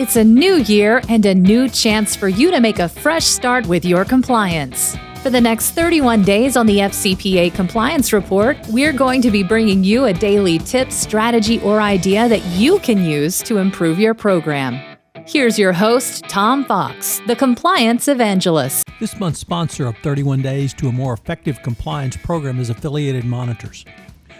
It's a new year and a new chance for you to make a fresh start with your compliance. For the next 31 days on the FCPA Compliance Report, we're going to be bringing you a daily tip, strategy, or idea that you can use to improve your program. Here's your host, Tom Fox, the Compliance Evangelist. This month's sponsor of 31 Days to a More Effective Compliance program is Affiliated Monitors.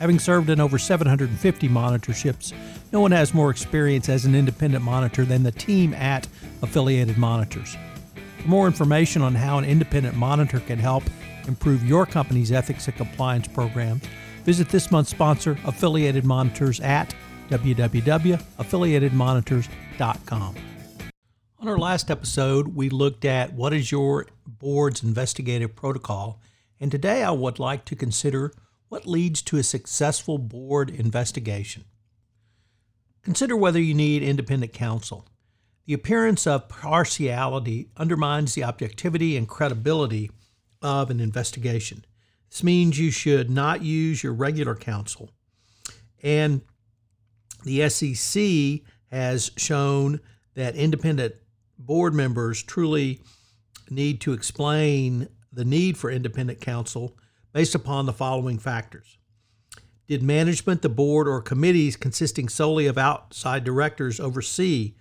Having served in over 750 monitorships, no one has more experience as an independent monitor than the team at Affiliated Monitors. For more information on how an independent monitor can help improve your company's ethics and compliance program, visit this month's sponsor, Affiliated Monitors, at www.affiliatedmonitors.com. On our last episode, we looked at what is your board's investigative protocol, and today I would like to consider what leads to a successful board investigation? Consider whether you need independent counsel. The appearance of partiality undermines the objectivity and credibility of an investigation. This means you should not use your regular counsel. And the SEC has shown that independent board members truly need to explain the need for independent counsel based upon the following factors Did management, the board, or committees consisting solely of outside directors oversee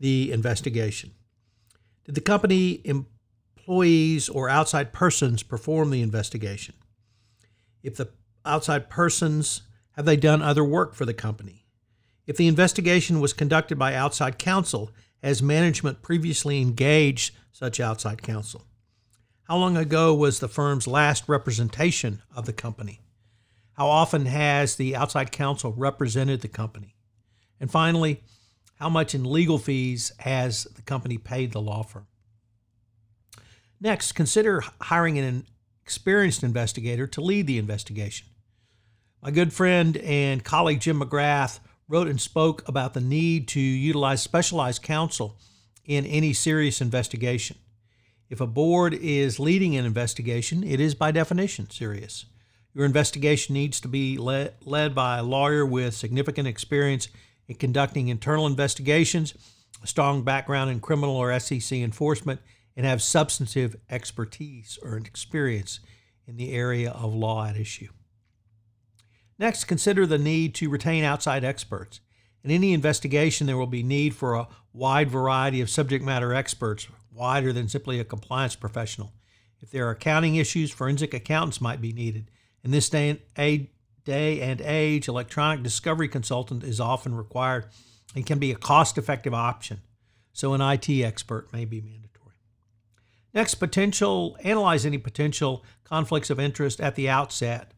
the investigation? Did the company employees or outside persons perform the investigation? If the outside persons, have they done other work for the company? If the investigation was conducted by outside counsel, has management previously engaged such outside counsel? How long ago was the firm's last representation of the company? How often has the outside counsel represented the company? And finally, how much in legal fees has the company paid the law firm? Next, consider hiring an experienced investigator to lead the investigation. My good friend and colleague Jim McGrath wrote and spoke about the need to utilize specialized counsel in any serious investigation. If a board is leading an investigation, it is by definition serious. Your investigation needs to be led, led by a lawyer with significant experience in conducting internal investigations, a strong background in criminal or SEC enforcement, and have substantive expertise or experience in the area of law at issue. Next, consider the need to retain outside experts. In any investigation, there will be need for a wide variety of subject matter experts wider than simply a compliance professional. If there are accounting issues, forensic accountants might be needed. In this day and, day and age, electronic discovery consultant is often required and can be a cost effective option. So, an IT expert may be mandatory. Next, potential analyze any potential conflicts of interest at the outset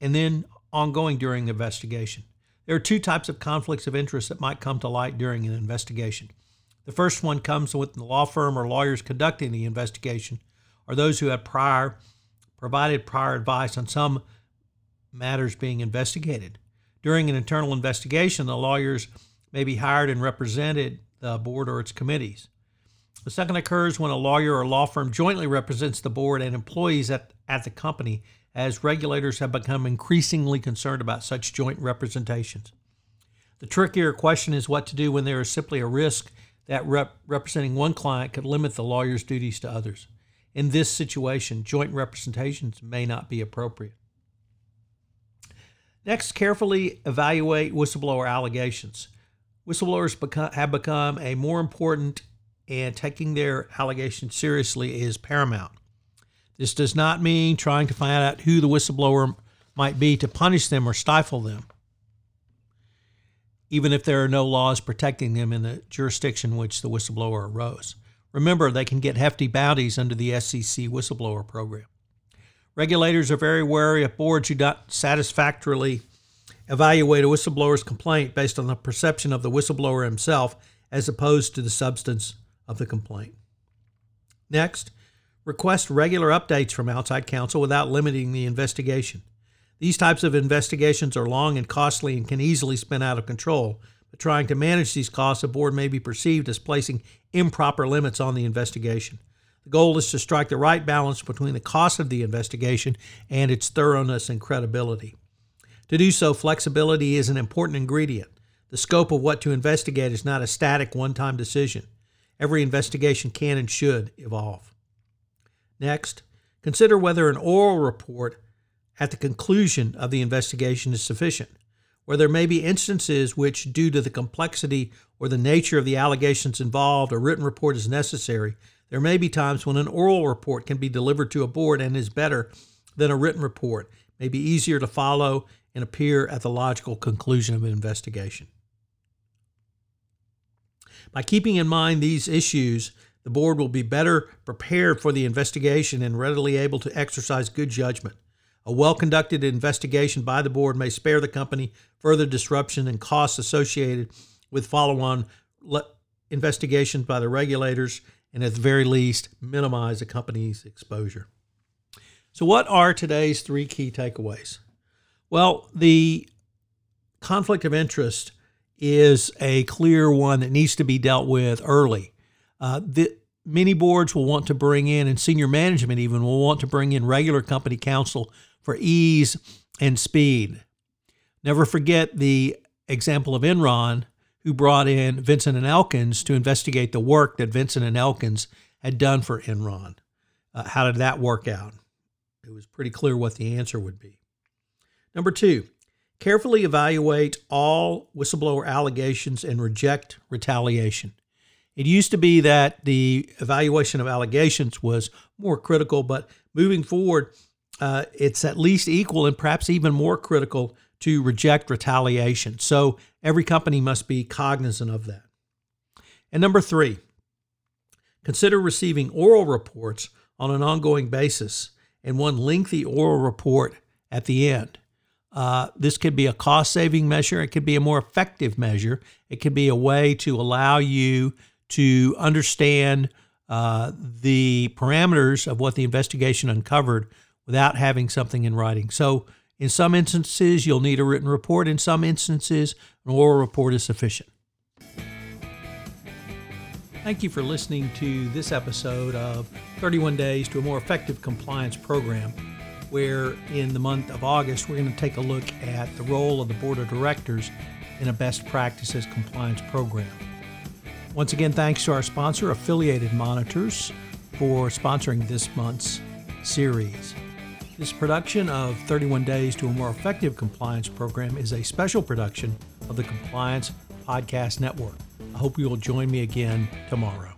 and then ongoing during the investigation. There are two types of conflicts of interest that might come to light during an investigation. The first one comes with the law firm or lawyers conducting the investigation, or those who have prior provided prior advice on some matters being investigated. During an internal investigation, the lawyers may be hired and represented the board or its committees. The second occurs when a lawyer or law firm jointly represents the board and employees at, at the company, as regulators have become increasingly concerned about such joint representations. The trickier question is what to do when there is simply a risk that rep- representing one client could limit the lawyer's duties to others. In this situation, joint representations may not be appropriate. Next, carefully evaluate whistleblower allegations. Whistleblowers have become a more important, and taking their allegations seriously is paramount. This does not mean trying to find out who the whistleblower might be to punish them or stifle them even if there are no laws protecting them in the jurisdiction which the whistleblower arose. Remember, they can get hefty bounties under the SEC whistleblower program. Regulators are very wary of boards who don't satisfactorily evaluate a whistleblower's complaint based on the perception of the whistleblower himself as opposed to the substance of the complaint. Next, Request regular updates from outside counsel without limiting the investigation. These types of investigations are long and costly and can easily spin out of control, but trying to manage these costs, a board may be perceived as placing improper limits on the investigation. The goal is to strike the right balance between the cost of the investigation and its thoroughness and credibility. To do so, flexibility is an important ingredient. The scope of what to investigate is not a static one time decision. Every investigation can and should evolve. Next, consider whether an oral report at the conclusion of the investigation is sufficient where there may be instances which, due to the complexity or the nature of the allegations involved, a written report is necessary. There may be times when an oral report can be delivered to a board and is better than a written report, may be easier to follow and appear at the logical conclusion of an investigation. By keeping in mind these issues, the board will be better prepared for the investigation and readily able to exercise good judgment. A well conducted investigation by the board may spare the company further disruption and costs associated with follow on le- investigations by the regulators, and at the very least, minimize the company's exposure. So, what are today's three key takeaways? Well, the conflict of interest is a clear one that needs to be dealt with early. Uh, the, many boards will want to bring in, and senior management even will want to bring in regular company counsel for ease and speed. Never forget the example of Enron, who brought in Vinson and Elkins to investigate the work that Vinson and Elkins had done for Enron. Uh, how did that work out? It was pretty clear what the answer would be. Number two, carefully evaluate all whistleblower allegations and reject retaliation. It used to be that the evaluation of allegations was more critical, but moving forward, uh, it's at least equal and perhaps even more critical to reject retaliation. So every company must be cognizant of that. And number three, consider receiving oral reports on an ongoing basis and one lengthy oral report at the end. Uh, this could be a cost saving measure, it could be a more effective measure, it could be a way to allow you to understand uh, the parameters of what the investigation uncovered without having something in writing. So, in some instances, you'll need a written report. In some instances, an oral report is sufficient. Thank you for listening to this episode of 31 Days to a More Effective Compliance Program, where in the month of August, we're going to take a look at the role of the Board of Directors in a best practices compliance program. Once again, thanks to our sponsor, Affiliated Monitors, for sponsoring this month's series. This production of 31 Days to a More Effective Compliance Program is a special production of the Compliance Podcast Network. I hope you will join me again tomorrow.